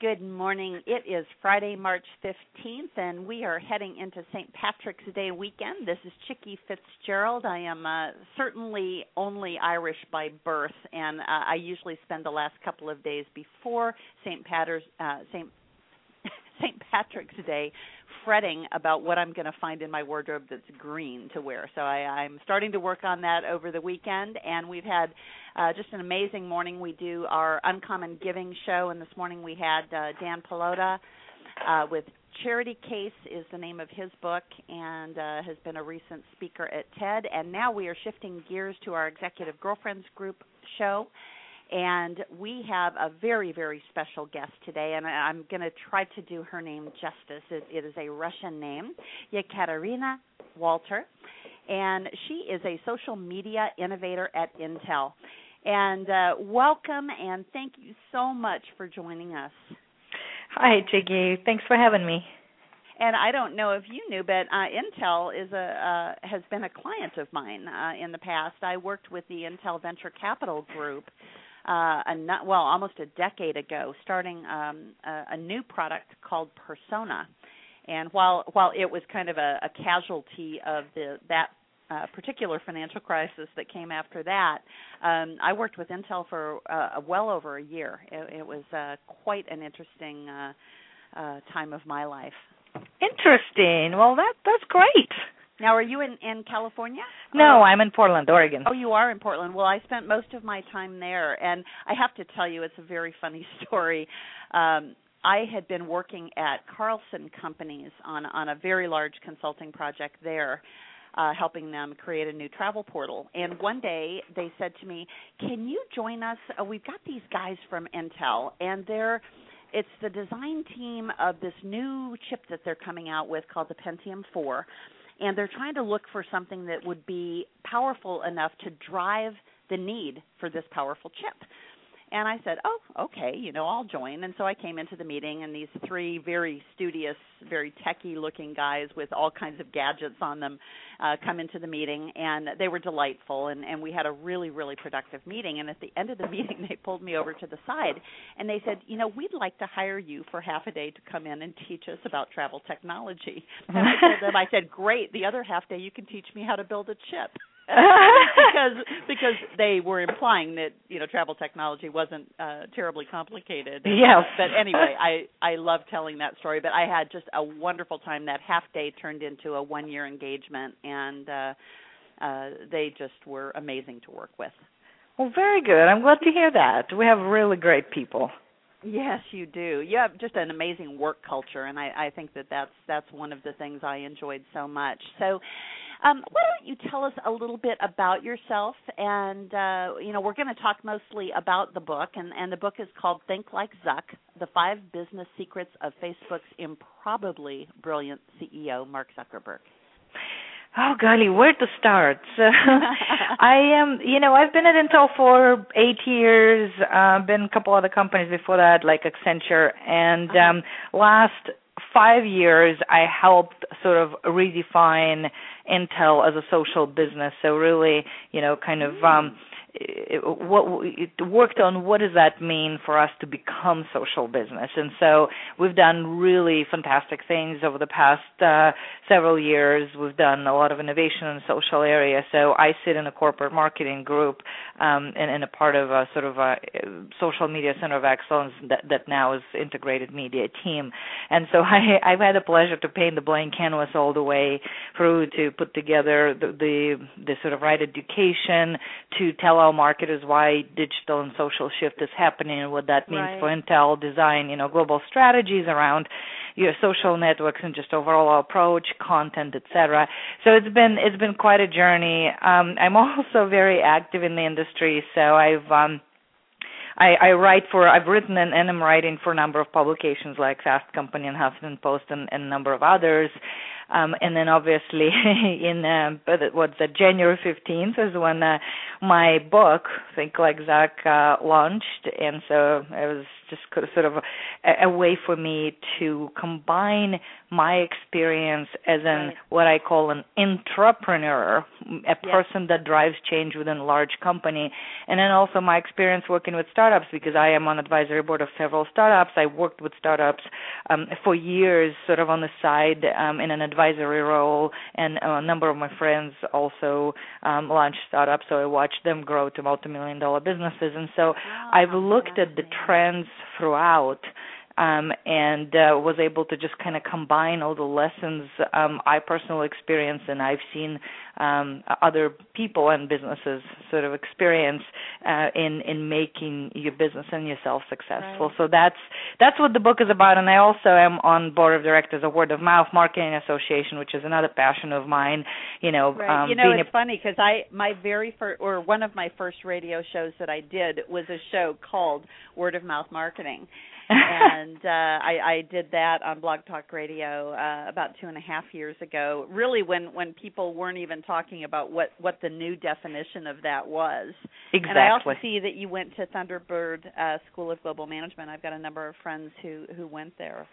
Good morning. It is Friday, March 15th, and we are heading into St. Patrick's Day weekend. This is Chicke Fitzgerald. I am uh, certainly only Irish by birth, and uh, I usually spend the last couple of days before St. Patter's uh, St. St. Patrick's Day fretting about what I'm going to find in my wardrobe that's green to wear. So I, I'm starting to work on that over the weekend, and we've had uh, just an amazing morning. We do our Uncommon Giving show, and this morning we had uh, Dan Pallotta uh, with Charity Case is the name of his book and uh, has been a recent speaker at TED. And now we are shifting gears to our Executive Girlfriends Group show. And we have a very, very special guest today, and I'm going to try to do her name justice. it, it is a Russian name, Ekaterina Walter, and she is a social media innovator at Intel. And uh, welcome, and thank you so much for joining us. Hi, Chicke. Thanks for having me. And I don't know if you knew, but uh, Intel is a uh, has been a client of mine uh, in the past. I worked with the Intel Venture Capital Group uh, a well almost a decade ago, starting um, a, a new product called Persona. And while while it was kind of a, a casualty of the that uh, particular financial crisis that came after that, um, I worked with Intel for uh, well over a year. It, it was uh, quite an interesting uh, uh, time of my life. Interesting. Well, that that's great. Now, are you in in California? No, I'm in Portland, Oregon. Oh, you are in Portland. Well, I spent most of my time there, and I have to tell you, it's a very funny story. Um, I had been working at Carlson Companies on on a very large consulting project there. Uh, helping them create a new travel portal. And one day they said to me, "Can you join us? Uh, we've got these guys from Intel, and they're it's the design team of this new chip that they're coming out with called the Pentium 4 and they're trying to look for something that would be powerful enough to drive the need for this powerful chip. And I said, "Oh, okay, you know, I'll join." And so I came into the meeting, and these three very studious, very techy-looking guys with all kinds of gadgets on them uh, come into the meeting, and they were delightful, and, and we had a really, really productive meeting. And at the end of the meeting, they pulled me over to the side, and they said, "You know, we'd like to hire you for half a day to come in and teach us about travel technology." And I told them, I said, "Great. The other half day, you can teach me how to build a chip." Because because they were implying that you know travel technology wasn't uh terribly complicated. Yes. But anyway, I I love telling that story. But I had just a wonderful time. That half day turned into a one year engagement, and uh uh they just were amazing to work with. Well, very good. I'm glad to hear that. We have really great people. Yes, you do. You have just an amazing work culture, and I, I think that that's that's one of the things I enjoyed so much. So, um, why don't you tell us a little bit about yourself? And uh, you know, we're going to talk mostly about the book, and, and the book is called "Think Like Zuck: The Five Business Secrets of Facebook's Improbably Brilliant CEO Mark Zuckerberg." Oh golly, where to start? I am, you know, I've been at Intel for eight years. Uh, been a couple other companies before that, like Accenture, and uh-huh. um, last five years I helped sort of redefine Intel as a social business. So really, you know, kind of um what worked on what does that mean for us to become social business? And so we've done really fantastic things over the past uh, several years. We've done a lot of innovation in the social area. So i sit in a corporate marketing group um, and, and a part of a sort of a social media center of excellence that, that now is integrated media team. And so I, i've had the pleasure to paint the blank canvas all the way through to put together the the, the sort of right education to tell our is why digital and social shift is happening and what that means right. for Intel design, you know, global strategies around your social networks and just overall approach, content, etc. So it's been it's been quite a journey. Um, I'm also very active in the industry, so I've um, I, I write for I've written and, and I'm writing for a number of publications like Fast Company and Huffington Post and, and a number of others. Um, and then obviously in uh, what's that January 15th is when uh, my book Think Like Zuck uh, launched, and so it was just sort of a, a way for me to combine my experience as an right. what I call an entrepreneur, a person that drives change within a large company, and then also my experience working with startups because I am on advisory board of several startups. I worked with startups um, for years, sort of on the side um, in an advisory role, and a number of my friends also um, launched startups, so I watched them grow to multi-million dollar businesses, and so wow, I've looked at the trends throughout um, and uh, was able to just kind of combine all the lessons um, I personally experienced and I've seen um, other people and businesses sort of experience uh, in in making your business and yourself successful. Right. So that's that's what the book is about. And I also am on board of directors of Word of Mouth Marketing Association, which is another passion of mine. You know, right. um, you know, it's a- funny because I my very first or one of my first radio shows that I did was a show called Word of Mouth Marketing. and uh, I, I did that on Blog Talk Radio uh, about two and a half years ago. Really, when when people weren't even talking about what what the new definition of that was. Exactly. And I also see that you went to Thunderbird uh, School of Global Management. I've got a number of friends who who went there.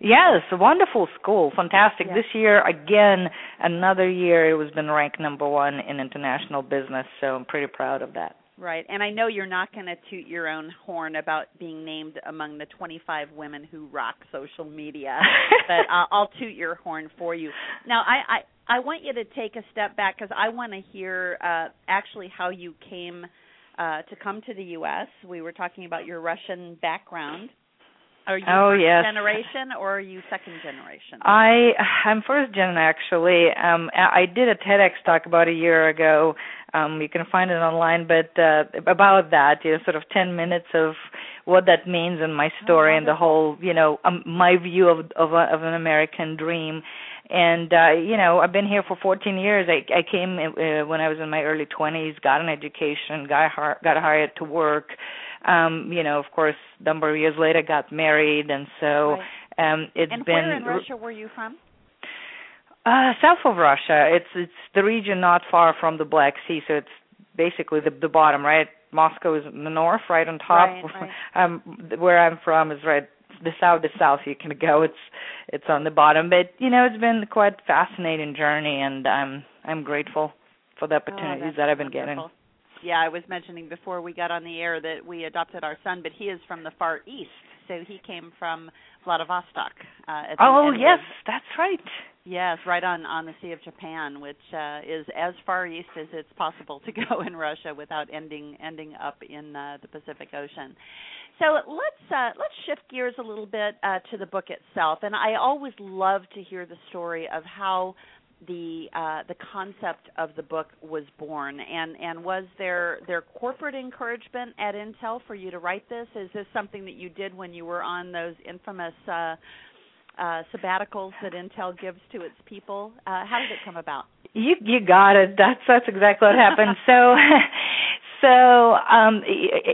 Yes, a wonderful school, fantastic. Yeah. This year, again, another year, it was been ranked number one in international business. So I'm pretty proud of that. Right. And I know you're not going to toot your own horn about being named among the 25 women who rock social media, but I'll, I'll toot your horn for you. Now, I I, I want you to take a step back because I want to hear uh, actually how you came uh, to come to the U.S. We were talking about your Russian background. Are you Oh, first yes. generation or are you second generation? I I'm first gen actually. Um, I I did a TEDx talk about a year ago. Um, you can find it online, but uh, about that, you know, sort of ten minutes of what that means in my story and the whole, you know, um, my view of of, a, of an American dream. And uh, you know, I've been here for 14 years. I I came uh, when I was in my early 20s, got an education, got hi- got hired to work. Um, you know, of course, number of years later, got married, and so Right. um, it's and been where in Russia were you from? uh, south of Russia. It's it's the region not far from the Black Sea, so it's basically the the bottom, right? Moscow is in the north, right on top. Right, right. Um, where I'm from is right the south the south you can go. It's it's on the bottom, but you know it's been quite a fascinating journey, and I'm I'm grateful for the Oh, opportunities that's that I've been getting. Yeah, I was mentioning before we got on the air that we adopted our son, but he is from the far east, so he came from Vladivostok. Uh, at the Oh yes, that's right. yes, right on on the Sea of Japan, which uh, is as far east as it's possible to go in Russia without ending ending up in uh, the Pacific Ocean. So let's uh, let's shift gears a little bit uh, to the book itself, and I always love to hear the story of how the uh, the concept of the book was born, and and was there there corporate encouragement at Intel for you to write this? Is this something that you did when you were on those infamous uh, uh, sabbaticals that Intel gives to its people? Uh, how did it come about? You you got it. That's that's exactly what happened. so so um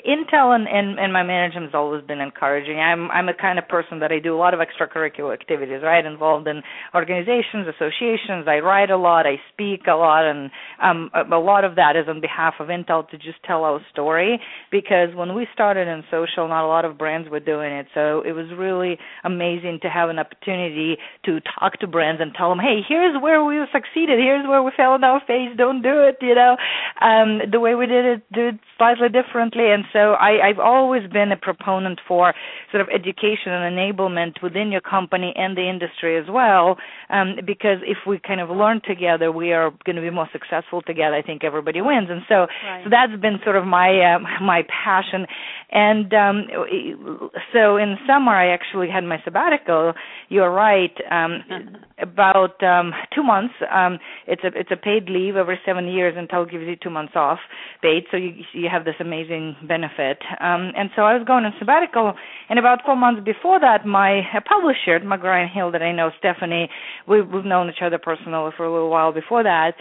Intel and, and and my management has always been encouraging. I'm I'm a kind of person that I do a lot of extracurricular activities, right? Involved in organizations, associations. I write a lot, I speak a lot and um a, a lot of that is on behalf of Intel to just tell our story because when we started in social not a lot of brands were doing it. So it was really amazing to have an opportunity to talk to brands and tell them, "Hey, here's where we succeeded. Here's where we fell on our face. Don't do it." You know, um, the way we did it, do it slightly differently. And so I, I've always been a proponent for sort of education and enablement within your company and the industry as well, um, because if we kind of learn together, we are going to be more successful together. I think everybody wins. And so, Right. so that's been sort of my uh, my passion. And um, so in summer, I actually had my sabbatical. You're right. Um, about um, two months. Um, it's a it's a paid leave every seven years Intel it gives you two months off paid. So you you have this amazing benefit. Um, and so I was going on sabbatical. And about four months before that, my publisher, McGraw Hill, that I know, Stephanie, we, we've known each other personally for a little while before that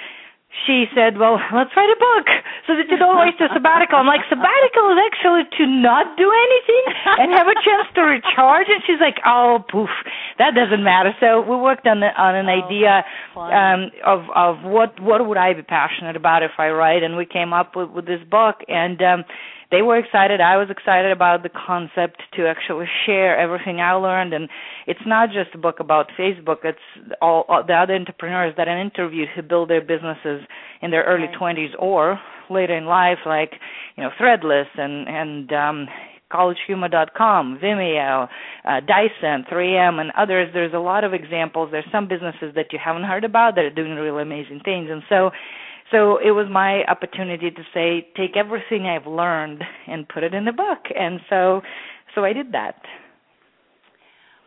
she said, "Well, let's write a book so that you don't waste your sabbatical." I'm like, "Sabbatical is actually to not do anything and have a chance to recharge." And she's like, "Oh, poof, that doesn't matter." So we worked on the, on an oh, idea um, of of what what would I be passionate about if I write, and we came up with with this book and. um they were excited. I was excited about the concept to actually share everything I learned. And it's not just a book about Facebook. It's all, all the other entrepreneurs that I interviewed who build their businesses in their early right. 20s or later in life, like you know Threadless and and um, collegehumor.com, Vimeo, uh, Dyson, 3M, and others. There's a lot of examples. There's some businesses that you haven't heard about that are doing really amazing things, and so so it was my opportunity to say take everything i've learned and put it in the book. And so so i did that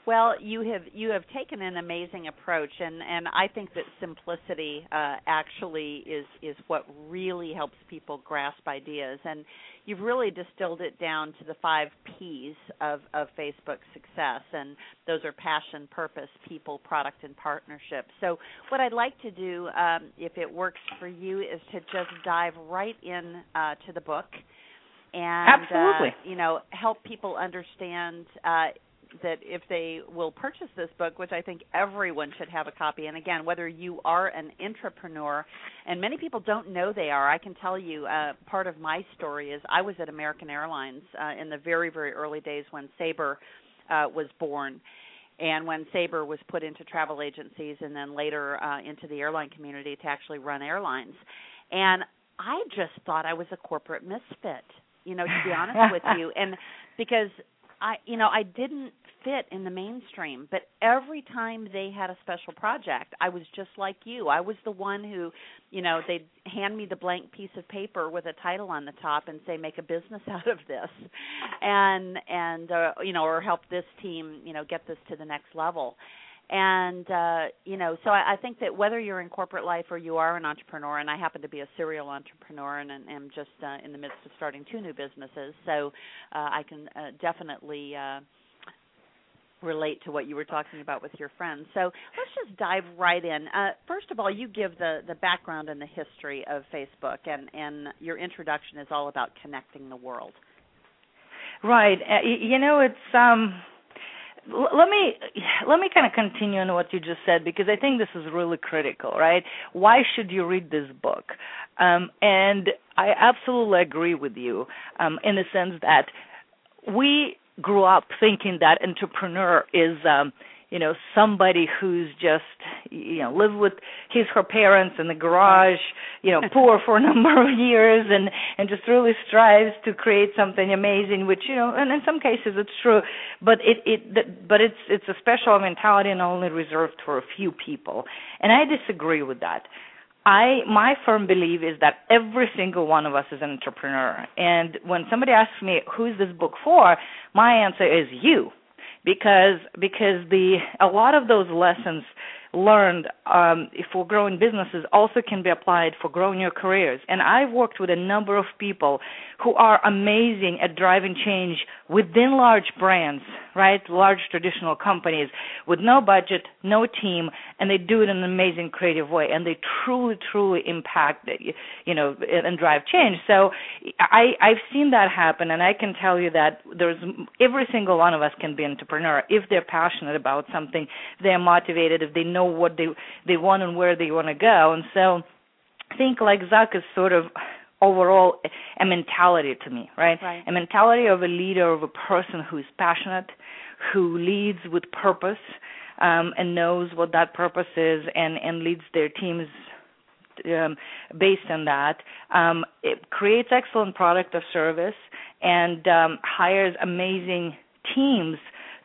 well you have you have taken an amazing approach and and i think that simplicity uh, actually is is what really helps people grasp ideas and you've really distilled it down to the five P's of, of Facebook success, and those are passion, purpose, people, product, and partnership. So, what I'd like to do, um, if it works for you, is to just dive right in uh, to the book and Absolutely. Uh, you know help people understand uh, that if they will purchase this book, which I think everyone should have a copy, and again, whether you are an entrepreneur, and many people don't know they are, I can tell you uh, part of my story is I was at American Airlines uh, in the very, very early days when Sabre uh, was born. And when Sabre was put into travel agencies and then later uh, into the airline community to actually run airlines. And I just thought I was a corporate misfit, you know, to be honest with you. And because I you know I didn't fit in the mainstream but every time they had a special project I was just like you. I was the one who you know they'd hand me the blank piece of paper with a title on the top and say make a business out of this and and uh, you know or help this team you know get this to the next level and uh you know so I, I think that whether you're in corporate life or you are an entrepreneur and i happen to be a serial entrepreneur and, am just uh, in the midst of starting two new businesses so uh, i can uh, definitely uh relate to what you were talking about with your friends. So let's just dive right in. Uh, first of all you give the the background and the history of facebook and and your introduction is all about connecting the world. Right. Uh, you know it's um let me let me kind of continue on what you just said because I think this is really critical, right? Why should you read this book? Um, and I absolutely agree with you um, in the sense that we grew up thinking that entrepreneur is um, you know somebody who's just you know lived with his her parents in the garage you know poor for a number of years and and just really strives to create something amazing which you know and in some cases it's true but it it but it's it's a special mentality and only reserved for a few people. And i disagree with that. I my firm belief is that every single one of us is an entrepreneur. And when somebody asks me who's this book for, my answer is you because because the a lot of those lessons learned um, for growing businesses also can be applied for growing your careers. And I've worked with a number of people who are amazing at driving change within large brands, right? Large traditional companies with no budget, no team, and they do it in an amazing creative way and they truly truly impact you know and drive change. So I I've seen that happen and I can tell you that there's every single one of us can be an entrepreneur if they're passionate about something, they're motivated, if they know what they they want and where they want to go. And so I think like Zuck is sort of overall a mentality to me, right? right? A mentality of a leader, of a person who is passionate, who leads with purpose, um, and knows what that purpose is, and and leads their teams um, based on that. Um, it creates excellent product or service, and um, hires amazing teams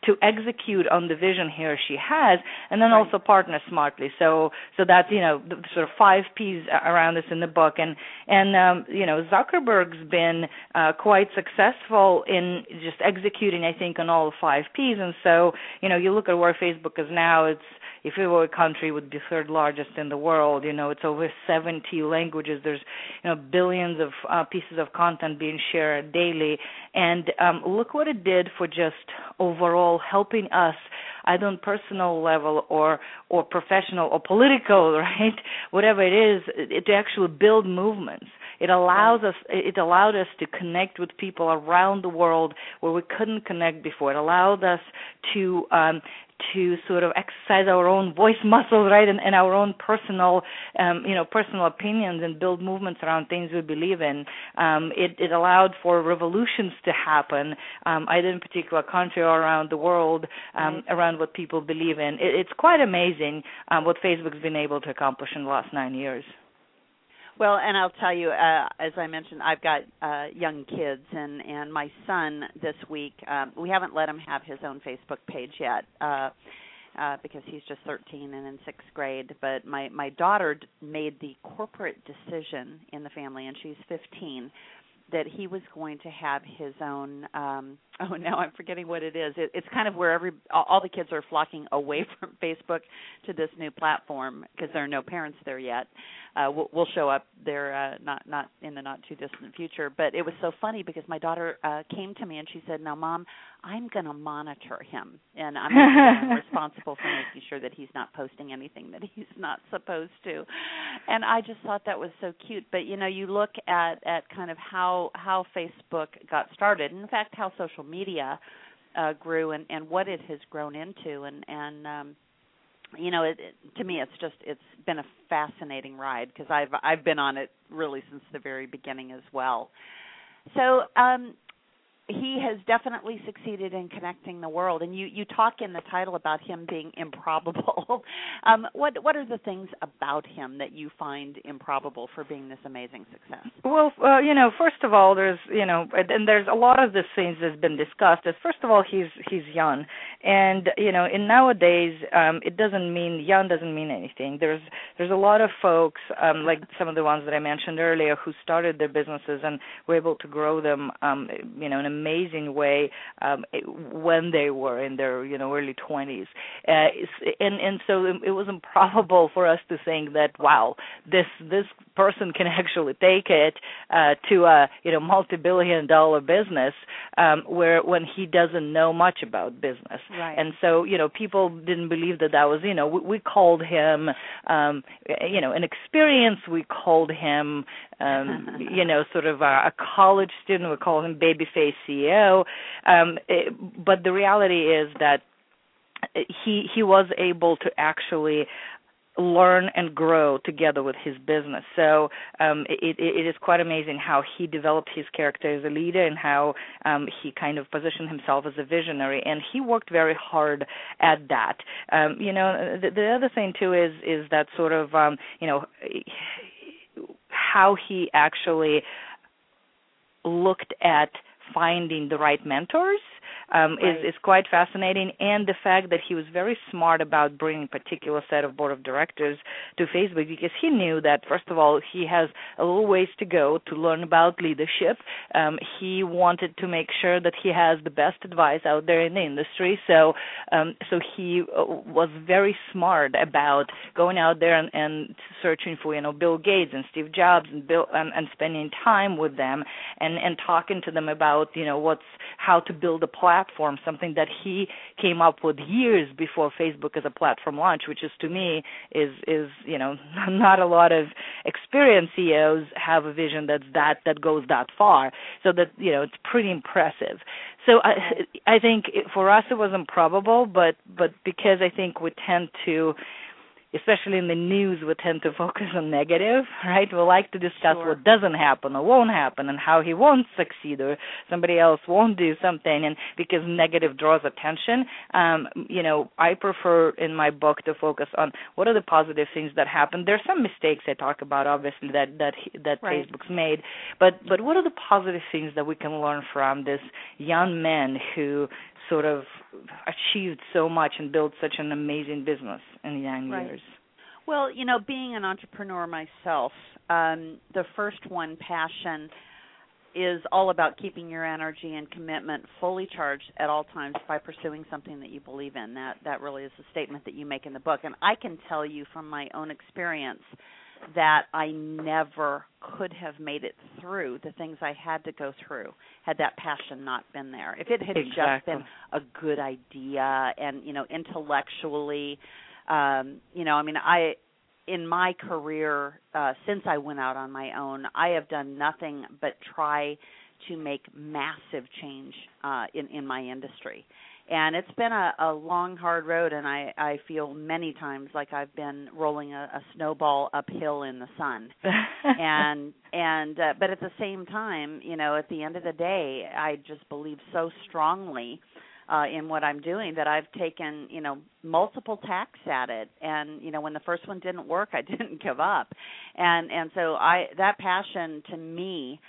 to execute on the vision he or she has and then right. also partner smartly. So so that's you know the sort of five p's around this in the book. And and um you know zuckerberg's been uh quite successful in just executing i think on all five p's. And so you know you look at where facebook is now it's if it were a country it would be third largest in the world you know it's over 70 languages there's you know billions of uh, pieces of content being shared daily and um, look what it did for just overall helping us either on personal level or or professional or political, right? Whatever it is, it, to actually build movements. It allows us it allowed us to connect with people around the world where we couldn't connect before. It allowed us to um to sort of exercise our own voice muscles, right, and, and our own personal, um, you know, personal opinions and build movements around things we believe in. Um, it, it allowed for revolutions to happen, um, either in a particular country or around the world, um, around what people believe in. It, it's quite amazing um, what Facebook's been able to accomplish in the last nine years. Well, and I'll tell you, uh, as I mentioned, I've got uh, young kids, and and my son this week, um, we haven't let him have his own Facebook page yet. Uh, uh, because he's just 13 and in sixth grade. But my my daughter made the corporate decision in the family, and she's 15, that he was going to have his own um oh now i'm forgetting what it is it, it's kind of where every all the kids are flocking away from facebook to this new platform because there are no parents there yet uh we'll, we'll show up there uh not not in the not too distant future. But it was so funny because my daughter uh came to me and she said now mom i'm going to monitor him and i'm responsible for making sure that he's not posting anything that he's not supposed to. And i just thought that was so cute. But you know you look at at kind of how how facebook got started and in fact how social media uh grew and and what it has grown into. And and um you know it, it to me it's just it's been a fascinating ride because i've i've been on it really since the very beginning as well. So um he has definitely succeeded in connecting the world. And you you talk in the title about him being improbable. Um what what are the things about him that you find improbable for being this amazing success? Well uh, you know first of all there's you know and there's a lot of the things that's been discussed. Is first of all he's he's young. And you know in nowadays um it doesn't mean young doesn't mean anything. There's there's a lot of folks um like some of the ones that I mentioned earlier who started their businesses and were able to grow them um you know in a amazing way um, when they were in their you know early 20s, uh, and and so it was improbable for us to think that wow this this person can actually take it uh, to a you know multi-billion dollar business um, where when he doesn't know much about business, right. and so you know people didn't believe that that was you know we, we called him um, you know an experience we called him um, you know sort of a, a college student we call him babyface CEO. Um, it, but the reality is that he he was able to actually learn and grow together with his business. So um, it, it is quite amazing how he developed his character as a leader and how um, he kind of positioned himself as a visionary. And he worked very hard at that. Um, you know, the, the other thing too is is that sort of um, you know how he actually looked at finding the right mentors um, right. is is quite fascinating, and the fact that he was very smart about bringing a particular set of board of directors to Facebook because he knew that first of all he has a little ways to go to learn about leadership. Um, he wanted to make sure that he has the best advice out there in the industry, so um, so he uh, was very smart about going out there and, and searching for you know Bill Gates and Steve Jobs and Bill and, and spending time with them and and talking to them about you know what's how to build a platform, something that he came up with years before Facebook as a platform launch, which is to me is is you know not a lot of experienced CEOs have a vision that's that that goes that far. So that you know it's pretty impressive. So I I think for us it was improbable, but but because I think we tend to especially in the news, we tend to focus on negative, right? We like to discuss sure. what doesn't happen or won't happen and how he won't succeed or somebody else won't do something, and because negative draws attention, um, you know, I prefer in my book to focus on what are the positive things that happen. There's some mistakes I talk about, obviously, that that that right. Facebook's made, but but what are the positive things that we can learn from this young man who sort of achieved so much and built such an amazing business in the young right. years. Well, you know, being an entrepreneur myself, um, the first one, passion, is all about keeping your energy and commitment fully charged at all times by pursuing something that you believe in. That that really is a statement that you make in the book, and I can tell you from my own experience that I never could have made it through the things I had to go through had that passion not been there. If it had exactly. just been a good idea and you know intellectually um you know I mean I in my career uh since I went out on my own I have done nothing but try to make massive change uh in in my industry and it's been a, a long hard road and i i feel many times like i've been rolling a, a snowball uphill in the sun. And and uh, but at the same time you know at the end of the day i just believe so strongly uh in what i'm doing that i've taken you know multiple tacks at it. And you know when the first one didn't work i didn't give up. And and so i that passion to me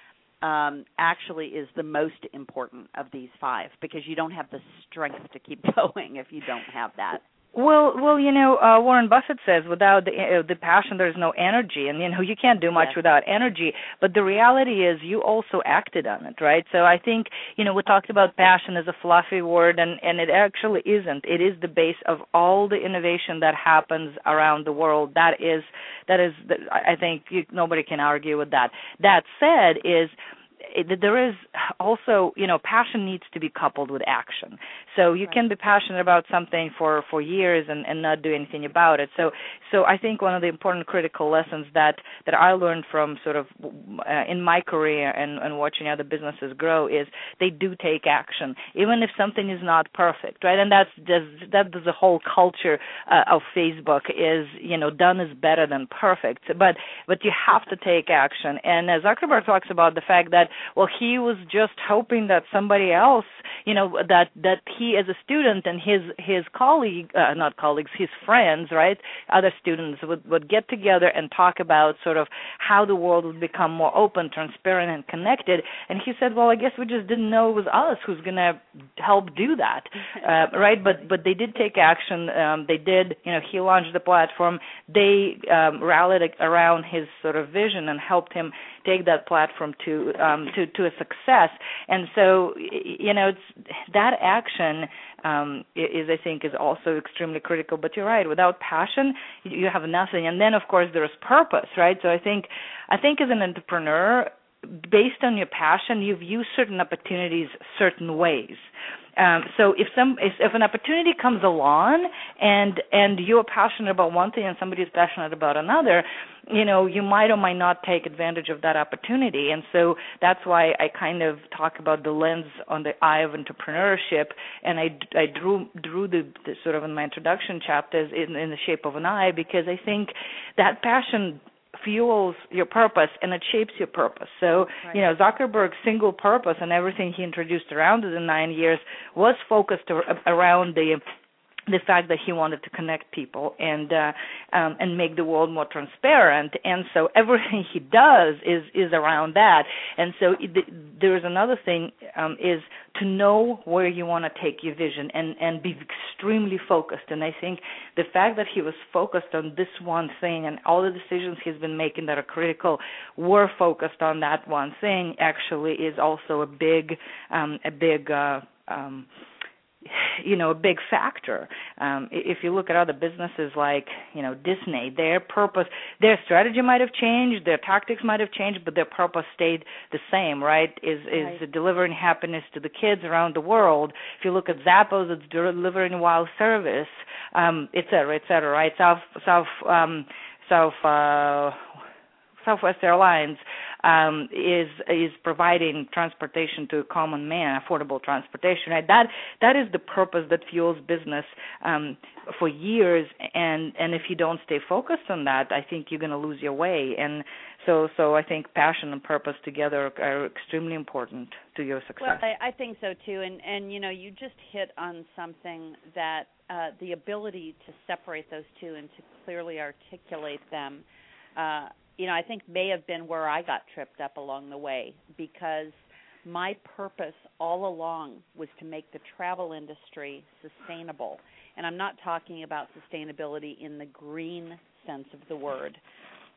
um, actually is the most important of these five because you don't have the strength to keep going if you don't have that. Well, well, you know, uh, Warren Buffett says without the uh, the passion, there's no energy, and you know you can't do much without energy. But the reality is, you also acted on it, right? So I think you know we talked about passion as a fluffy word, and and it actually isn't. It is the base of all the innovation that happens around the world. That is that is, I think you, nobody can argue with that. That said, is there is also you know passion needs to be coupled with action. So you right. can be passionate about something for for years and and not do anything about it. So so i think one of the important critical lessons that that i learned from sort of uh, in my career and and watching other businesses grow is they do take action even if something is not perfect right? And that's just that the whole culture uh, of facebook is you know done is better than perfect. But but you have to take action. And as zuckerberg talks about the fact that well he was just hoping that somebody else you know that that he as a student and his his colleague uh, not colleagues his friends right other students would would get together and talk about sort of how the world would become more open transparent and connected. And he said well i guess we just didn't know it was us who's going to help do that uh, right? But but they did take action. Um they did you know he launched the platform. They um rallied around his sort of vision and helped him take that platform to um, to to a success. And so, you know, it's that action um, is I think is also extremely critical. But you're right. Without passion, you have nothing. And then, of course, there's purpose, right? So I think I think as an entrepreneur, based on your passion, you view certain opportunities certain ways. Um, so if some if, if an opportunity comes along and and you're passionate about one thing and somebody is passionate about another, you know you might or might not take advantage of that opportunity. And so that's why I kind of talk about the lens on the eye of entrepreneurship, and I I drew drew the, the sort of in my introduction chapters in in the shape of an eye because I think that passion fuels your purpose and it shapes your purpose. So, right. you know, Zuckerberg's single purpose and everything he introduced around it in nine years was focused around the the fact that he wanted to connect people and uh, um, and make the world more transparent. And so everything he does is is around that. And so there is another thing um, is to know where you want to take your vision and and be extremely focused. And i think the fact that he was focused on this one thing and all the decisions he's been making that are critical were focused on that one thing actually is also a big um, a big uh, um, you know a big factor. Um if you look at other businesses like you know disney their purpose their strategy might have changed their tactics might have changed but their purpose stayed the same right? Is right. is delivering happiness to the kids around the world. If you look at zappos it's delivering wow service um et cetera et cetera right? South south um south uh Southwest Airlines um, is is providing transportation to a common man, affordable transportation. Right? That that is the purpose that fuels business um, for years. And and if you don't stay focused on that, I think you're going to lose your way. And so so I think passion and purpose together are extremely important to your success. Well, I, I think so too. And and you know you just hit on something that uh, the ability to separate those two and to clearly articulate them. Uh, you know, I think may have been where I got tripped up along the way because my purpose all along was to make the travel industry sustainable. And I'm not talking about sustainability in the green sense of the word.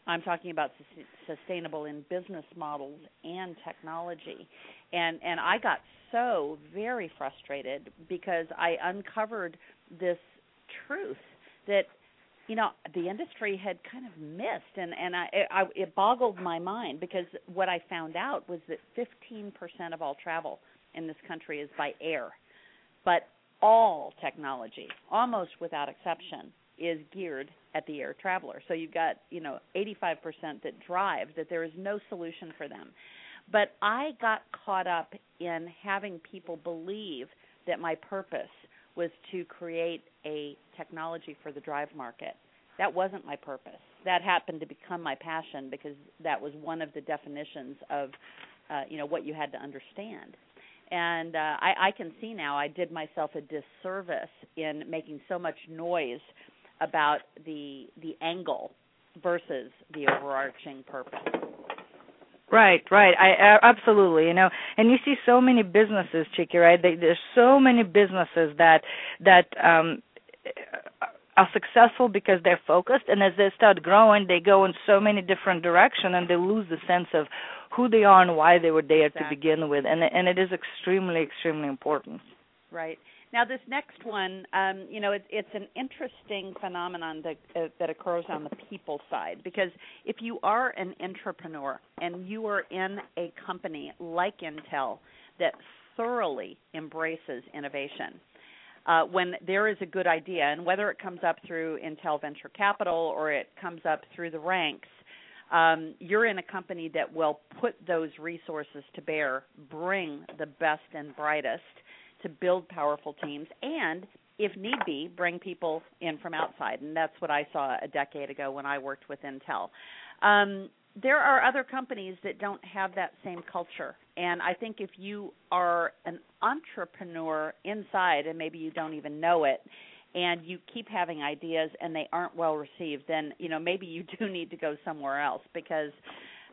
I'm talking about sustainable in business models and technology. And and I got so very frustrated because I uncovered this truth that you know the industry had kind of missed and and I, I it boggled my mind because what I found out was that 15% of all travel in this country is by air. But all technology almost without exception is geared at the air traveler. So you've got you know 85% that drive that there is no solution for them. But I got caught up in having people believe that my purpose was to create a technology for the drive market. That wasn't my purpose. That happened to become my passion because that was one of the definitions of, uh, you know, what you had to understand. And uh, I, I can see now I did myself a disservice in making so much noise about the the angle versus the overarching purpose. Right, right. I absolutely, you know, and you see so many businesses, Chicke, right? They, there's so many businesses that that um are successful because they're focused and as they start growing they go in so many different directions and they lose the sense of who they are and why they were there exactly. to begin with and and it is extremely extremely important right now, this next one, um, you know, it, it's an interesting phenomenon that uh, that occurs on the people side. Because if you are an entrepreneur and you are in a company like Intel that thoroughly embraces innovation, uh, when there is a good idea, and whether it comes up through Intel Venture Capital or it comes up through the ranks, um, you're in a company that will put those resources to bear, bring the best and brightest to build powerful teams and if need be bring people in from outside. And that's what i saw a decade ago when i worked with intel. Um, there are other companies that don't have that same culture. And i think if you are an entrepreneur inside and maybe you don't even know it and you keep having ideas and they aren't well received then you know maybe you do need to go somewhere else. Because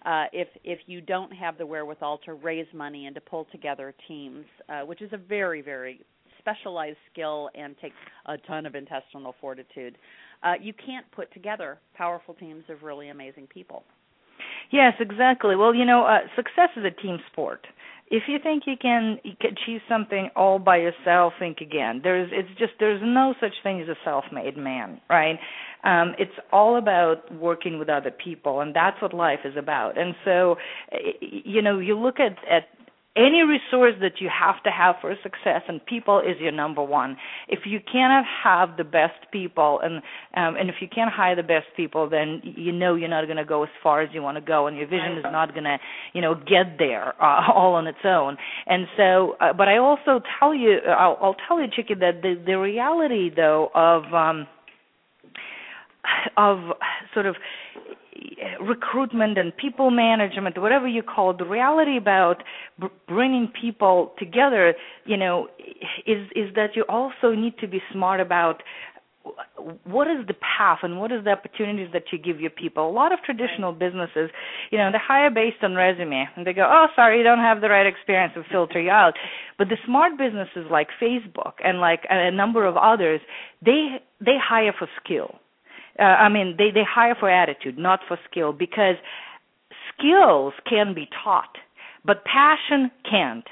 uh, if if you don't have the wherewithal to raise money and to pull together teams, uh, which is a very very specialized skill and takes a ton of intestinal fortitude, uh, you can't put together powerful teams of really amazing people. Yes, exactly. Well, you know, uh, success is a team sport. If you think you can, achieve something all by yourself, think again. There's, it's just there's no such thing as a self-made man, right? Um, it's all about working with other people, and that's what life is about. And so, you know, you look at at any resource that you have to have for success and people is your number one. If you cannot have the best people and um, and if you can't hire the best people then you know you're not going to go as far as you want to go and your vision is not going to you know get there uh, all on its own. And so uh, but i also tell you i'll, I'll tell you Chicke that the the reality though of um of sort of recruitment and people management, whatever you call it, the reality about b- bringing people together, you know, is is that you also need to be smart about what is the path and what is the opportunities that you give your people? A lot of traditional businesses, you know, they hire based on resume and they go, "Oh, sorry, you don't have the right experience," we filter you out. But the smart businesses like Facebook and like a number of others, they they hire for skill uh, I mean, they they hire for attitude, not for skill, because skills can be taught, but passion can't.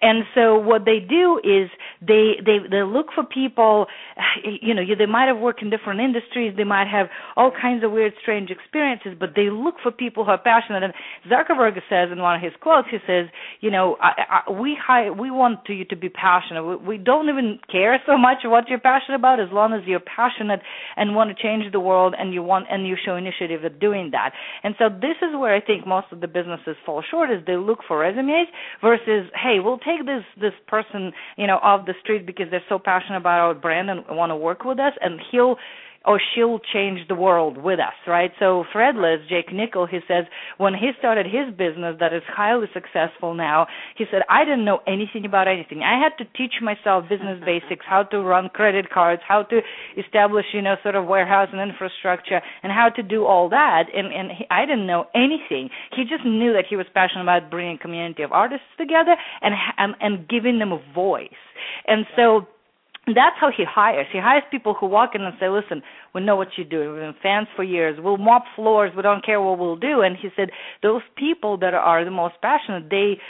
And so what they do is they they they look for people you know they might have worked in different industries they might have all kinds of weird strange experiences but they look for people who are passionate. And Zuckerberg says in one of his quotes he says you know I, I, we hire, we want you to be passionate. We, we don't even care so much what you're passionate about as long as you're passionate and want to change the world and you want and you show initiative at doing that. And so this is where I think most of the businesses fall short is they look for resumes versus hey we'll take this this person you know off the street because they're so passionate about our brand and want to work with us and he'll or she'll change the world with us, right? So Threadless, Jake Nickell, he says when he started his business that is highly successful now, he said I didn't know anything about anything. I had to teach myself business mm-hmm. basics, how to run credit cards, how to establish, you know, sort of warehouse and infrastructure, and how to do all that. And and he, I didn't know anything. He just knew that he was passionate about bringing a community of artists together and and, and giving them a voice. And so that's how he hires. He hires people who walk in and say, "Listen, we know what you do. We've been fans for years. We'll mop floors. We don't care what we'll do." And he said, "Those people that are the most passionate, they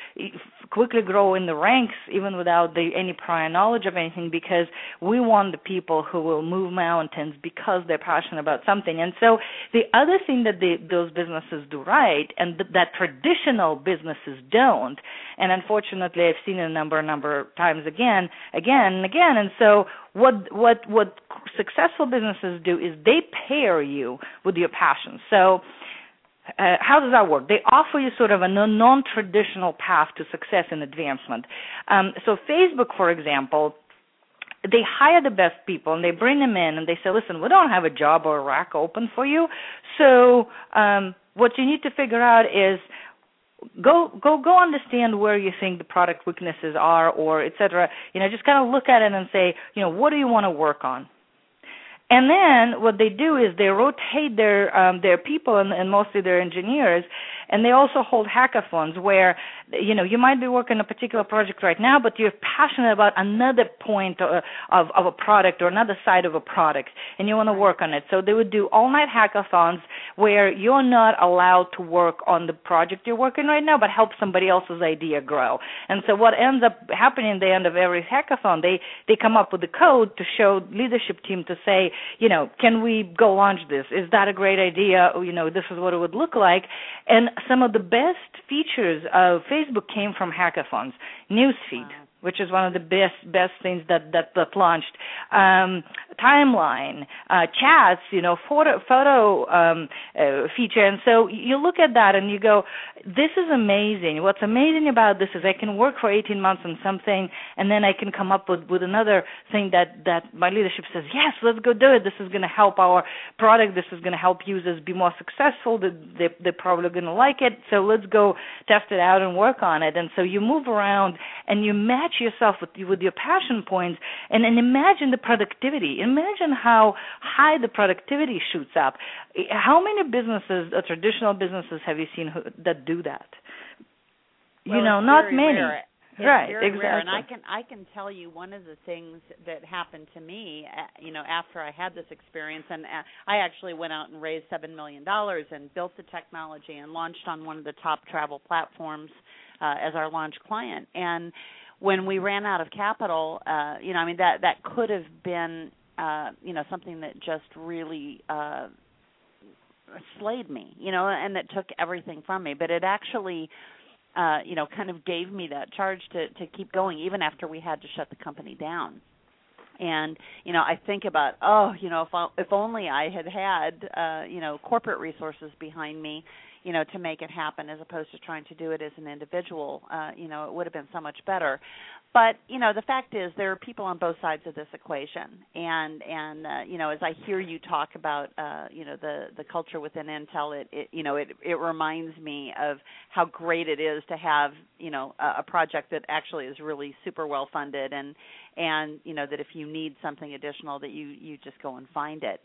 quickly grow in the ranks even without the, any prior knowledge of anything because we want the people who will move mountains because they're passionate about something. And so the other thing that the, those businesses do right and th- that traditional businesses don't, and unfortunately I've seen it a number, number of times again, again and again. And so what what what successful businesses do is they pair you with your passion. So uh, how does that work? They offer you sort of a non-traditional path to success and advancement. Um, so Facebook, for example, they hire the best people and they bring them in and they say, listen, we don't have a job or a rack open for you. So um, what you need to figure out is go go go understand where you think the product weaknesses are or et cetera. You know, just kind of look at it and say, you know, what do you want to work on? And then what they do is they rotate their um, their people and, and mostly their engineers, and they also hold hackathons where you know you might be working on a particular project right now, but you're passionate about another point of of, of a product or another side of a product, and you want to work on it. So they would do all night hackathons where you're not allowed to work on the project you're working right now, but help somebody else's idea grow. And so what ends up happening at the end of every hackathon, they they come up with the code to show leadership team to say you know, can we go launch this? Is that a great idea? You know, this is what it would look like. And some of the best features of Facebook came from hackathons. Newsfeed. Wow which is one of the best best things that that, that launched. Um, timeline, uh, chats, you know, photo photo um, uh, feature, and so you look at that and you go, this is amazing. What's amazing about this is I can work for 18 months on something, and then I can come up with with another thing that that my leadership says, yes, let's go do it. This is going to help our product. This is going to help users be more successful. They, they're probably going to like it. So let's go test it out and work on it. And so you move around and you match yourself with with your passion points, and and imagine the productivity. Imagine how high the productivity shoots up. How many businesses, uh, traditional businesses, have you seen who, that do that? Well, you know, not many. Rare. It's right, exactly. Rare. And I can I can tell you one of the things that happened to me, uh, you know, after I had this experience, and uh, I actually went out and raised seven million dollars and built the technology and launched on one of the top travel platforms uh, as our launch client. And when we ran out of capital, uh, you know, I mean that that could have been, uh, you know, something that just really uh, slayed me, you know, and that took everything from me. But it actually, uh, you know, kind of gave me that charge to to keep going, even after we had to shut the company down. And you know, I think about, oh, you know, if I, if only I had had, uh, you know, corporate resources behind me you know to make it happen as opposed to trying to do it as an individual uh you know it would have been so much better. But you know the fact is there are people on both sides of this equation. And and uh, you know as i hear you talk about uh you know the the culture within intel it, it you know it it reminds me of how great it is to have you know a, a project that actually is really super well funded and and you know that if you need something additional that you you just go and find it.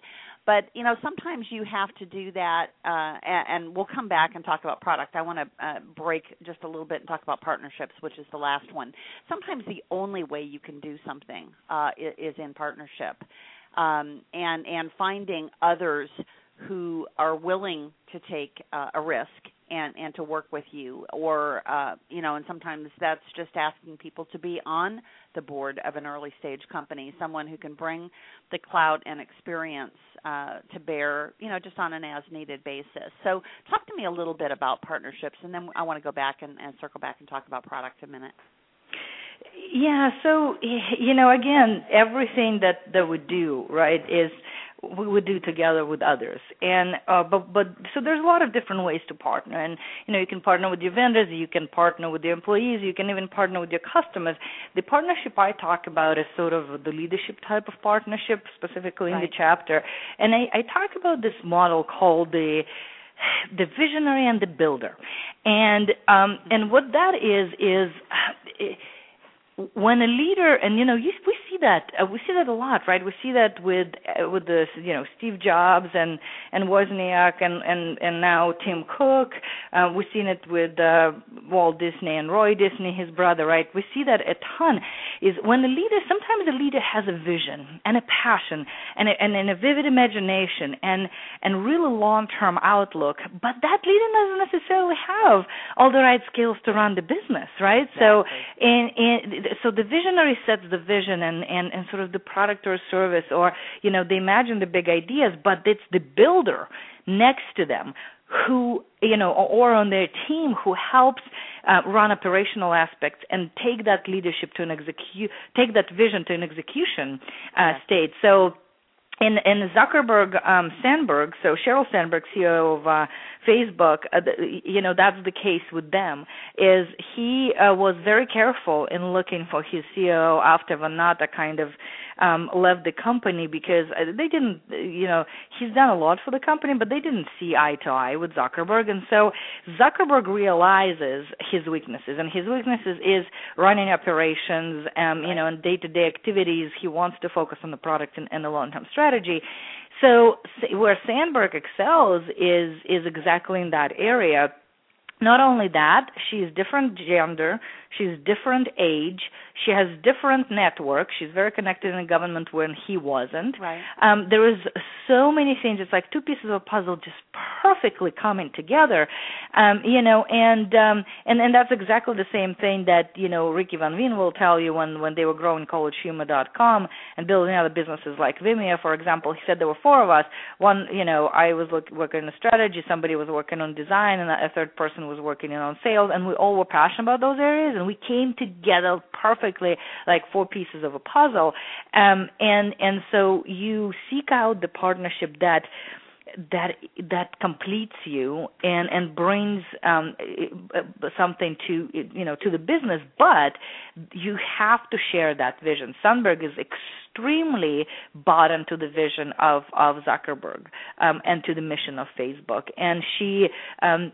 But you know sometimes you have to do that uh and, and we'll come back and talk about product. I want to uh, break just a little bit and talk about partnerships which is the last one. Sometimes the only way you can do something uh is, in partnership. Um and and finding others who are willing to take uh, a risk and and to work with you or uh you know and sometimes that's just asking people to be on the board of an early stage company someone who can bring the clout and experience uh to bear you know just on an as needed basis. So talk to me a little bit about partnerships and then i want to go back and, and circle back and talk about product a minute. Yeah so you know again everything that that we do right is we would do together with others. And uh, but but so there's a lot of different ways to partner. And you know you can partner with your vendors you can partner with your employees you can even partner with your customers. The partnership i talk about is sort of the leadership type of partnership specifically right. in the chapter. And i i talk about this model called the the visionary and the builder. And um and what that is is when a leader and you know you, we see that uh, we see that a lot right? We see that with uh, with the you know Steve Jobs and and Wozniak and and and now Tim Cook. Uh, we've seen it with uh, Walt Disney and Roy Disney his brother right? We see that a ton. Is when the leader sometimes a leader has a vision and a passion and a, and, and a vivid imagination and and really long term outlook but that leader doesn't necessarily have all the right skills to run the business right? Exactly. so in in so the visionary sets the vision and, and and sort of the product or service or you know they imagine the big ideas but it's the builder next to them who you know or on their team who helps uh, run operational aspects and take that leadership to an execute take that vision to an execution uh, state. So in in Zuckerberg um, Sandberg, so Sheryl Sandberg, CEO of uh, Facebook, uh, the, you know that's the case with them. Is he uh, was very careful in looking for his CEO after Van Natta kind of um, left the company because uh, they didn't, you know, he's done a lot for the company, but they didn't see eye to eye with Zuckerberg, and so Zuckerberg realizes his weaknesses, and his weaknesses is running operations, um, you know, and day-to-day activities. He wants to focus on the product and, and the long-term strategy. So where Sandberg excels is is exactly in that area. Not only that, she's different gender, she's different age, she has different network. She's very connected in the government when he wasn't. Right. Um, there is so many things. It's like two pieces of a puzzle just perfectly coming together. Um, you know, and um, and and that's exactly the same thing that you know Ricky Van Veen will tell you when when they were growing CollegeHumor.com and building other businesses like Vimeo, for example. He said there were four of us. One, you know, I was look, working on strategy. Somebody was working on design, and a third person was working in on sales. And we all were passionate about those areas, and we came together perfectly like four pieces of a puzzle um and and so you seek out the partnership that that that completes you and and brings um something to you know to the business but you have to share that vision Sandberg is extremely bought into the vision of of Zuckerberg um and to the mission of Facebook and she um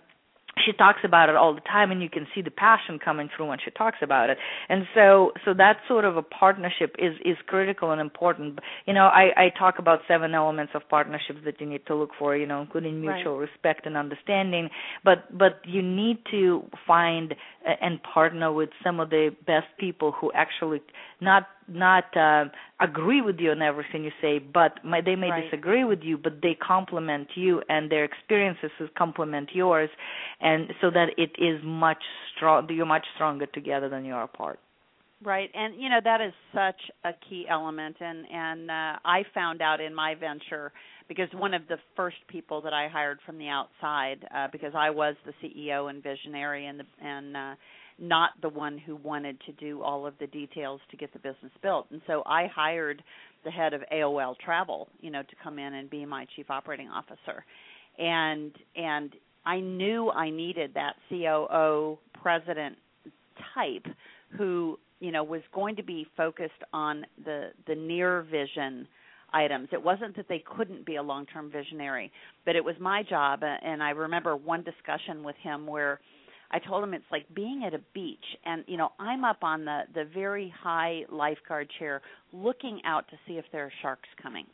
she talks about it all the time and you can see the passion coming through when she talks about it and so so that sort of a partnership is is critical and important you know i i talk about seven elements of partnerships that you need to look for you know including mutual right. respect and understanding but but you need to find and partner with some of the best people who actually not not uh, agree with you on everything you say, but my, they may right. disagree with you, but they complement you, and their experiences complement yours, and so that it is much strong. You're much stronger together than you are apart. Right, and you know that is such a key element, and and uh, I found out in my venture because one of the first people that I hired from the outside, uh, because I was the CEO and visionary, and the and uh, not the one who wanted to do all of the details to get the business built. And so I hired the head of AOL Travel, you know, to come in and be my chief operating officer. And and I knew I needed that COO president type who, you know, was going to be focused on the the near vision items. It wasn't that they couldn't be a long-term visionary, but it was my job and I remember one discussion with him where I told him it's like being at a beach and you know I'm up on the the very high lifeguard chair looking out to see if there are sharks coming.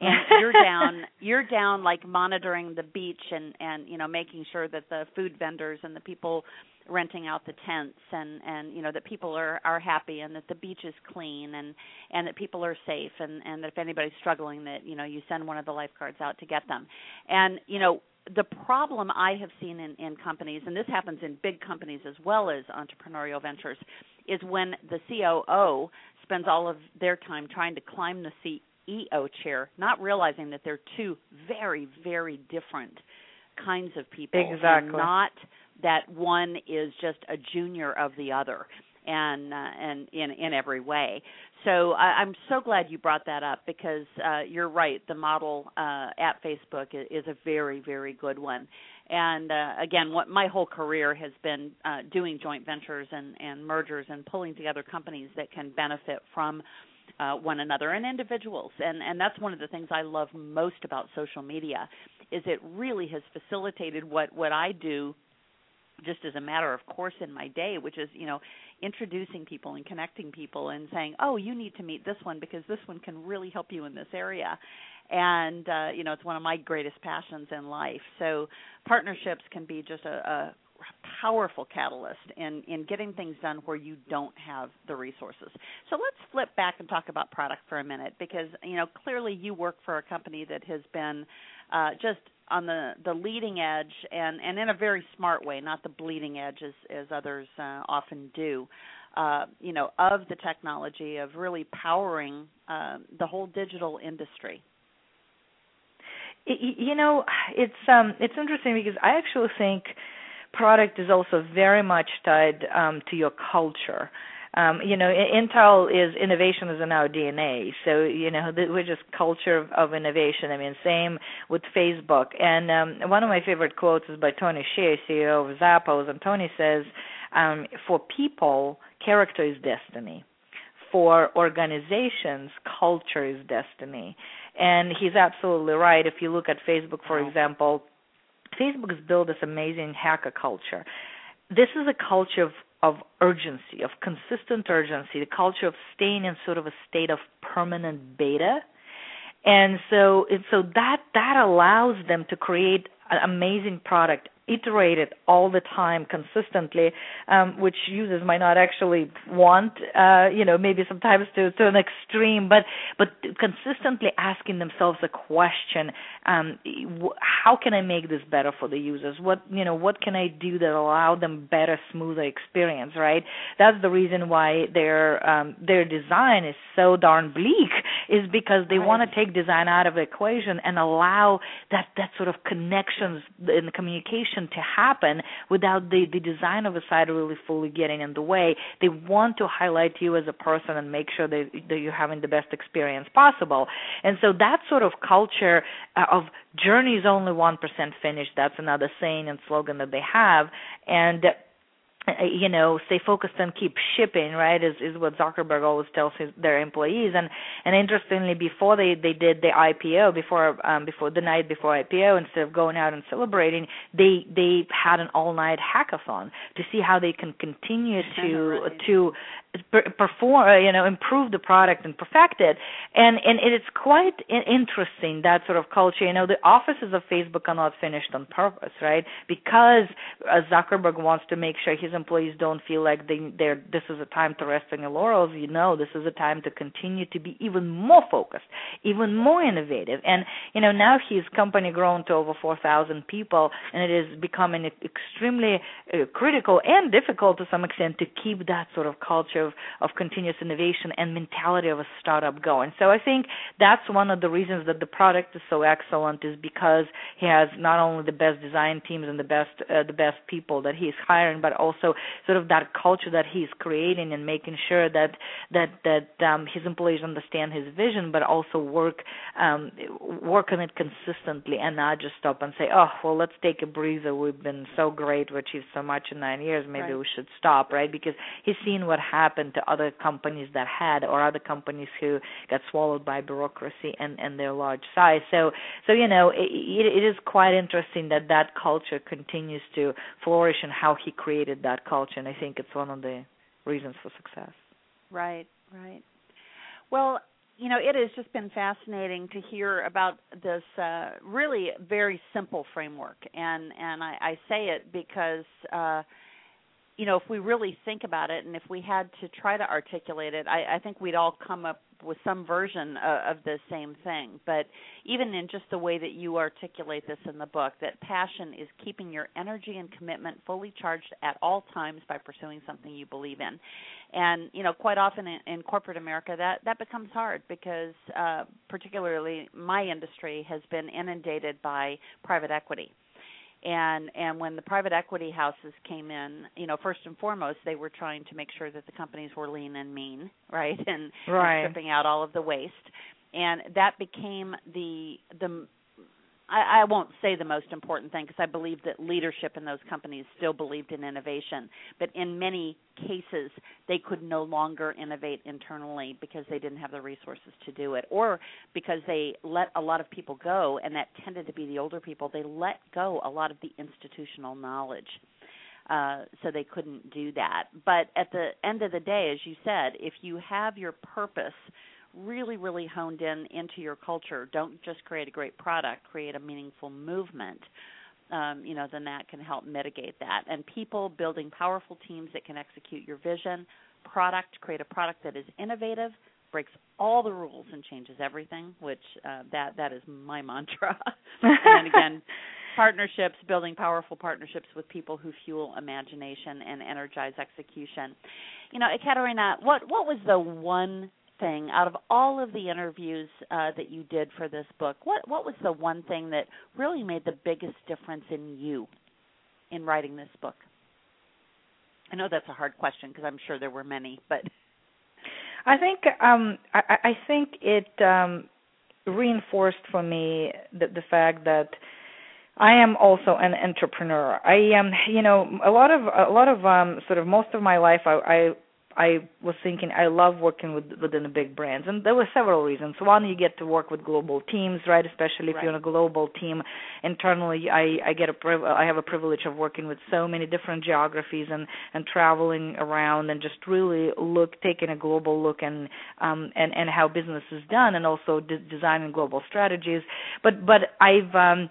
And you're down you're down like monitoring the beach and and you know making sure that the food vendors and the people renting out the tents and and you know that people are are happy and that the beach is clean and and that people are safe and and that if anybody's struggling that you know you send one of the lifeguards out to get them and you know the problem I have seen in, in companies, and this happens in big companies as well as entrepreneurial ventures, is when the COO spends all of their time trying to climb the CEO chair, not realizing that they're two very, very different kinds of people. Exactly. And not that one is just a junior of the other and uh, and in in every way. So I, I'm so glad you brought that up because uh, you're right. The model uh, at Facebook is, is a very very good one. And uh, again, what my whole career has been uh, doing joint ventures and, and mergers and pulling together companies that can benefit from uh, one another and individuals. And and that's one of the things I love most about social media is it really has facilitated what what I do just as a matter of course in my day which is you know introducing people and connecting people and saying, "Oh, you need to meet this one because this one can really help you in this area." And uh, you know, it's one of my greatest passions in life. So partnerships can be just a, a powerful catalyst in in getting things done where you don't have the resources. So let's flip back and talk about product for a minute because you know clearly you work for a company that has been uh, just on the the leading edge and and in a very smart way, not the bleeding edge as as others uh, often do. Uh, you know, of the technology of really powering uh, the whole digital industry. You know, it's um, it's interesting because I actually think product is also very much tied um, to your culture. Um, you know, Intel is innovation is in our DNA. So you know, we're just culture of, of innovation. I mean, same with Facebook. And um, one of my favorite quotes is by Tony Hsieh, CEO of Zappos, and Tony says, um, "For people, character is destiny. For organizations, culture is destiny." And he's absolutely right. If you look at Facebook, for example Facebook has built this amazing hacker culture. This is a culture of, of urgency, of consistent urgency, the culture of staying in sort of a state of permanent beta. And so, and so that that allows them to create an amazing product iterate it all the time consistently, um, which users might not actually want, uh, you know, maybe sometimes to, to an extreme, but but consistently asking themselves a question: um, How can I make this better for the users? What you know, what can I do that allow them better, smoother experience? Right? That's the reason why their um, their design is so darn bleak, is because they right. want to take design out of the equation and allow that that sort of connections in the to happen without the, the design of a site really fully getting in the way. They want to highlight you as a person and make sure that, that you're having the best experience possible. And so that sort of culture uh, of journey is only 1% finished, that's another saying and slogan that they have. And you know stay focused and keep shipping right is is what zuckerberg always tells his, their employees and and interestingly before they they did the ipo before um before the night before ipo instead of going out and celebrating they they had an all night hackathon to see how they can continue to right. to perform uh, you know improve the product and perfect it. And and it is quite interesting that sort of culture. You know the offices of facebook are not finished on purpose right? Because uh, zuckerberg wants to make sure his employees don't feel like they they're this is a time to rest on your laurels. You know this is a time to continue to be even more focused even more innovative. And you know now his company grown to over 4000 people and it is becoming extremely uh, critical and difficult to some extent to keep that sort of culture of, of continuous innovation and mentality of a startup going. So I think that's one of the reasons that the product is so excellent is because he has not only the best design teams and the best uh, the best people that he's hiring, but also sort of that culture that he's creating and making sure that that that um, his employees understand his vision, but also work um, work on it consistently and not just stop and say, oh well, let's take a breather. We've been so great, we achieved so much in nine years. Maybe right. we should stop, right? Because he's seen what happened happened to other companies that had or other companies who got swallowed by bureaucracy and and their large size. So so you know it, it is quite interesting that that culture continues to flourish and how he created that culture. And i think it's one of the reasons for success. Right right. Well you know, it has just been fascinating to hear about this uh, really very simple framework, and and I, I say it because uh, you know, if we really think about it, and if we had to try to articulate it, I, I think we'd all come up with some version of, of the same thing. But even in just the way that you articulate this in the book, that passion is keeping your energy and commitment fully charged at all times by pursuing something you believe in. And you know, quite often in, in corporate America, that that becomes hard because, uh, particularly my industry has been inundated by private equity and and when the private equity houses came in you know first and foremost they were trying to make sure that the companies were lean and mean right and, right. and stripping out all of the waste and that became the the I, I won't say the most important thing because I believe that leadership in those companies still believed in innovation, but in many cases they could no longer innovate internally because they didn't have the resources to do it, or because they let a lot of people go, and that tended to be the older people. They let go a lot of the institutional knowledge. uh, so they couldn't do that. But at the end of the day, as you said, if you have your purpose really, really honed in into your culture, don't just create a great product, create a meaningful movement. Um, you know, then that can help mitigate that. And people building powerful teams that can execute your vision, product, create a product that is innovative, breaks all the rules and changes everything, which uh, that that is my mantra. and again, partnerships, building powerful partnerships with people who fuel imagination and energize execution. You know, Ekaterina, what what was the one thing out of all of the interviews uh, that you did for this book? What what was the one thing that really made the biggest difference in you in writing this book? I know that's a hard question because I'm sure there were many, but I think um I, I think it um reinforced for me the, the fact that I am also an entrepreneur. I am, you know, a lot of a lot of um sort of most of my life I I I was thinking I love working with within the big brands, and there were several reasons. One, you get to work with global teams, right? Especially if right. you're in a global team. Internally, I I get a priv- I have a privilege of working with so many different geographies and and traveling around and just really look taking a global look and um and and how business is done, and also de- designing global strategies. But but I've um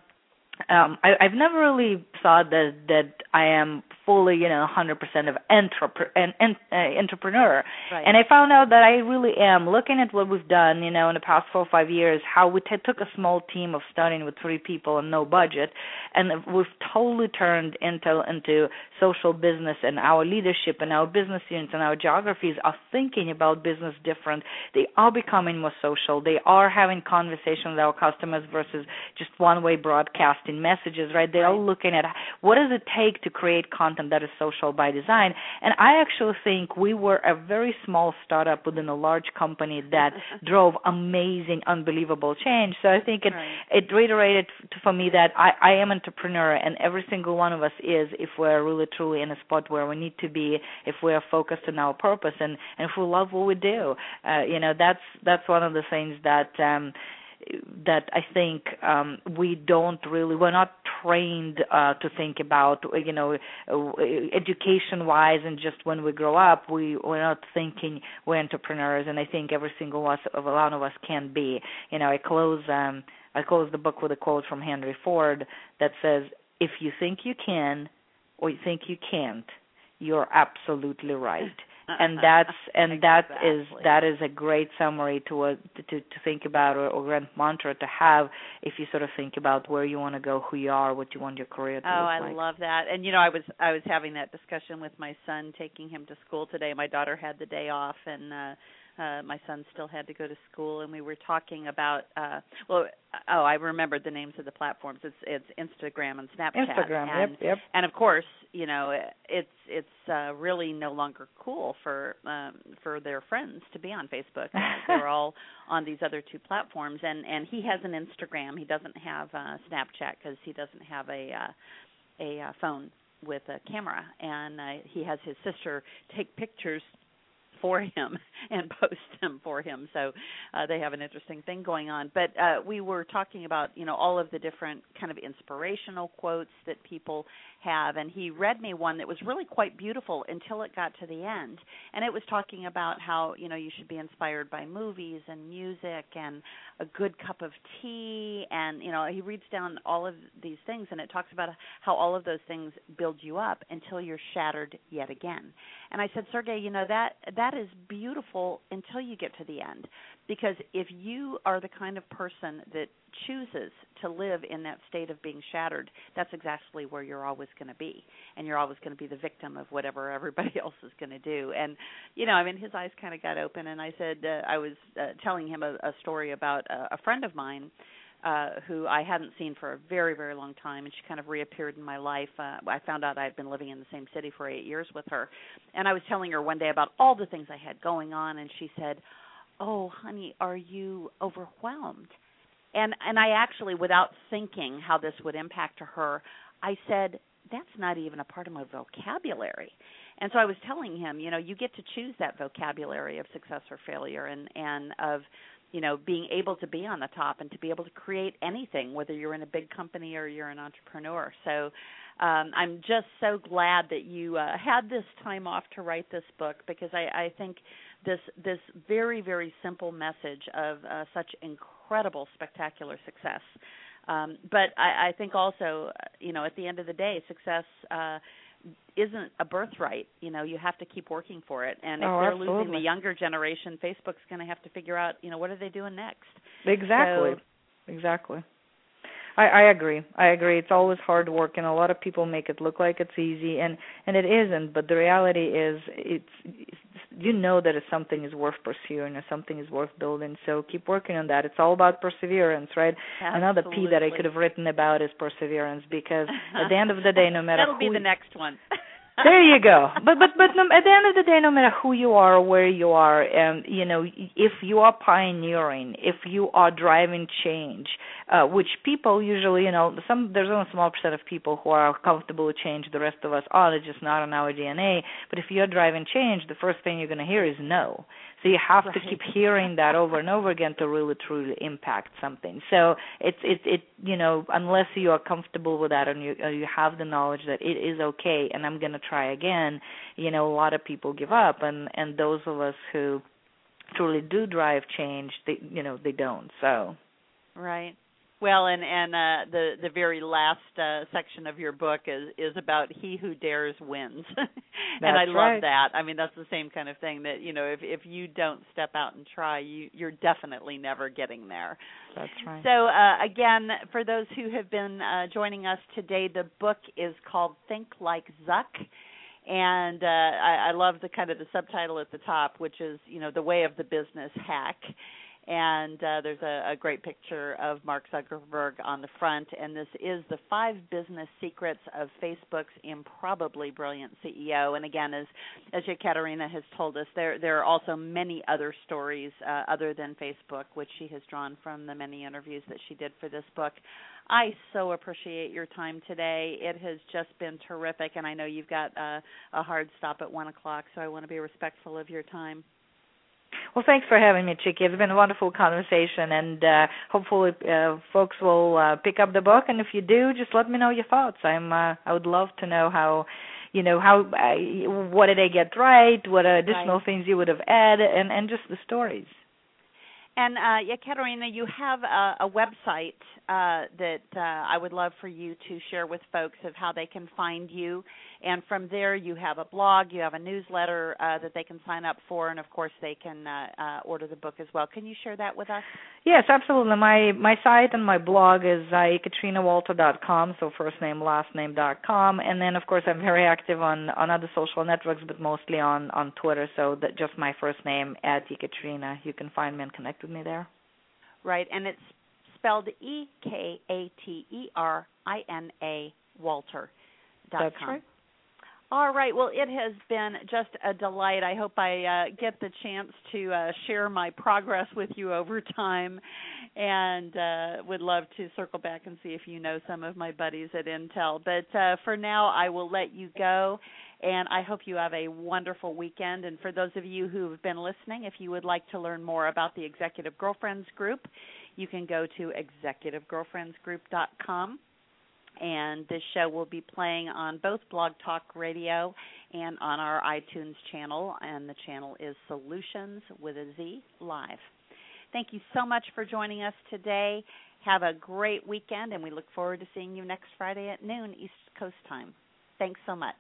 um I, I've never really thought that that I am fully, you know, 100% of entrepreneur, an, an, uh, entrepreneur. right. And I found out that I really am. Looking at what we've done, you know, in the past four or five years, how we t- took a small team of starting with three people and no budget, and we've totally turned into into social business, and our leadership and our business units and our geographies are thinking about business different. They are becoming more social. They are having conversations with our customers versus just one-way broadcasting messages, right? They right. are looking at what does it take to create content that is social by design. And I actually think we were a very small startup within a large company that drove amazing, unbelievable change. So I think it right. it reiterated for me that I, I am an entrepreneur, and every single one of us is if we're really truly in a spot where we need to be, if we are focused on our purpose, and and if we love what we do. Uh, you know, that's that's one of the things that. um that I think um, we don't really we're not trained uh, to think about you know education wise and just when we grow up we we're not thinking we're entrepreneurs and I think every single one of us can be. You know I close um, I close the book with a quote from Henry Ford that says if you think you can or you think you can't you're absolutely right and that's and exactly. that is that is a great summary to a, to to think about or, or grand mantra to have if you sort of think about where you want to go, who you are, what you want your career to be. oh, I like. love that. And you know, I was I was having that discussion with my son, taking him to school today. My daughter had the day off, and uh uh my son still had to go to school and we were talking about uh well oh I remembered the names of the platforms. It's it's Instagram and Snapchat. Instagram and yep. yep and of course you know it's it's uh really no longer cool for um for their friends to be on Facebook. They're all on these other two platforms. And and he has an Instagram. He doesn't have uh Snapchat cuz he doesn't have a uh a uh, phone with a camera. And uh, he has his sister take pictures for him and post them for him. So uh, they have an interesting thing going on. But uh, we were talking about you know all of the different kind of inspirational quotes that people have, and he read me one that was really quite beautiful until it got to the end, and it was talking about how you know you should be inspired by movies and music and a good cup of tea, and you know he reads down all of these things, and it talks about how all of those things build you up until you're shattered yet again. And I said, Sergey, you know that that is beautiful until you get to the end, because if you are the kind of person that chooses to live in that state of being shattered, that's exactly where you're always going to be, and you're always going to be the victim of whatever everybody else is going to do. And you know, I mean, his eyes kind of got open, and I said uh, I was uh, telling him a, a story about a, a friend of mine uh, who I hadn't seen for a very, very long time, and she kind of reappeared in my life. Uh, I found out I had been living in the same city for eight years with her, and I was telling her one day about all the things I had going on, and she said, "Oh, honey, are you overwhelmed?" And and I actually, without thinking how this would impact her, I said, "That's not even a part of my vocabulary." And so I was telling him, you know, you get to choose that vocabulary of success or failure, and and of you know being able to be on the top and to be able to create anything whether you're in a big company or you're an entrepreneur so um, I'm just so glad that you uh, had this time off to write this book because I, I think this this very very simple message of uh, such incredible spectacular success. Um, but I, I think also, you know, at the end of the day, success uh, isn't a birthright. You know, you have to keep working for it. And if oh, they're absolutely. losing the younger generation, Facebook's going to have to figure out, you know, what are they doing next? Exactly. So, exactly. I, I agree. I agree. It's always hard work, and a lot of people make it look like it's easy, and and it isn't. But the reality is, it's, it's you know that if something is worth pursuing or something is worth building. So keep working on that. It's all about perseverance, right? Absolutely. Another P that I could have written about is perseverance, because at the end of the day, no matter that'll who be the next one. there you go. But but but no, at the end of the day, no matter who you are or where you are, um, you know, if you are pioneering, if you are driving change, uh, which people usually, you know, some there's only a small percent of people who are comfortable with change. The rest of us are. It's just not in our DNA. But if you're driving change, the first thing you're going to hear is no. So you have right. to keep hearing that over and over again to really truly impact something. So it's it it you know unless you are comfortable with that and you uh, you have the knowledge that it is okay and I'm going to try again, you know a lot of people give up and and those of us who truly do drive change, they you know they don't. So right. Well, and and uh, the the very last uh, section of your book is is about he who dares wins, and I love right. that. I mean, that's the same kind of thing that you know if if you don't step out and try, you you're definitely never getting there. That's right. So uh, again, for those who have been uh, joining us today, the book is called Think Like Zuck and uh, I, I love the kind of the subtitle at the top, which is you know the way of the business hack and uh, there's a, a, great picture of Mark Zuckerberg on the front. And this is the five business secrets of Facebook's improbably brilliant CEO. And again, as as Ekaterina has told us, there there are also many other stories uh, other than Facebook, which she has drawn from the many interviews that she did for this book. I so appreciate your time today. It has just been terrific, and I know you've got a hard stop at one o'clock, so I want to be respectful of your time. Well, thanks for having me, Chicke. It's been a wonderful conversation, and uh, hopefully, uh, folks will uh, pick up the book. And if you do, just let me know your thoughts. I'm uh, I would love to know how, you know, how uh, what did I get right? What additional right. things you would have added, and and just the stories. And uh, Katerina, you have a, a website uh, that uh, I would love for you to share with folks of how they can find you. And from there, you have a blog, you have a newsletter uh, that they can sign up for, and of course, they can uh, uh, order the book as well. Can you share that with us? Yes, absolutely. My my site and my blog is uh, com. so first name last name dot com, and then of course I'm very active on on other social networks, but mostly on on Twitter. So that just my first name at Ekaterina. You can find me and connect with me there. Right, and it's spelled E K A T E R I N A Walter. That's com. right. All right. Well, it has been just a delight. I hope I uh, get the chance to uh, share my progress with you over time, and uh, would love to circle back and see if you know some of my buddies at Intel. But uh, for now, I will let you go, and I hope you have a wonderful weekend. And for those of you who have been listening, if you would like to learn more about the Executive Girlfriends Group, you can go to executivegirlfriendsgroup.com and this show will be playing on both Blog Talk Radio and on our iTunes channel, and the channel is Solutions with a Z Live. Thank you so much for joining us today. Have a great weekend, and we look forward to seeing you next Friday at noon East Coast time. Thanks so much.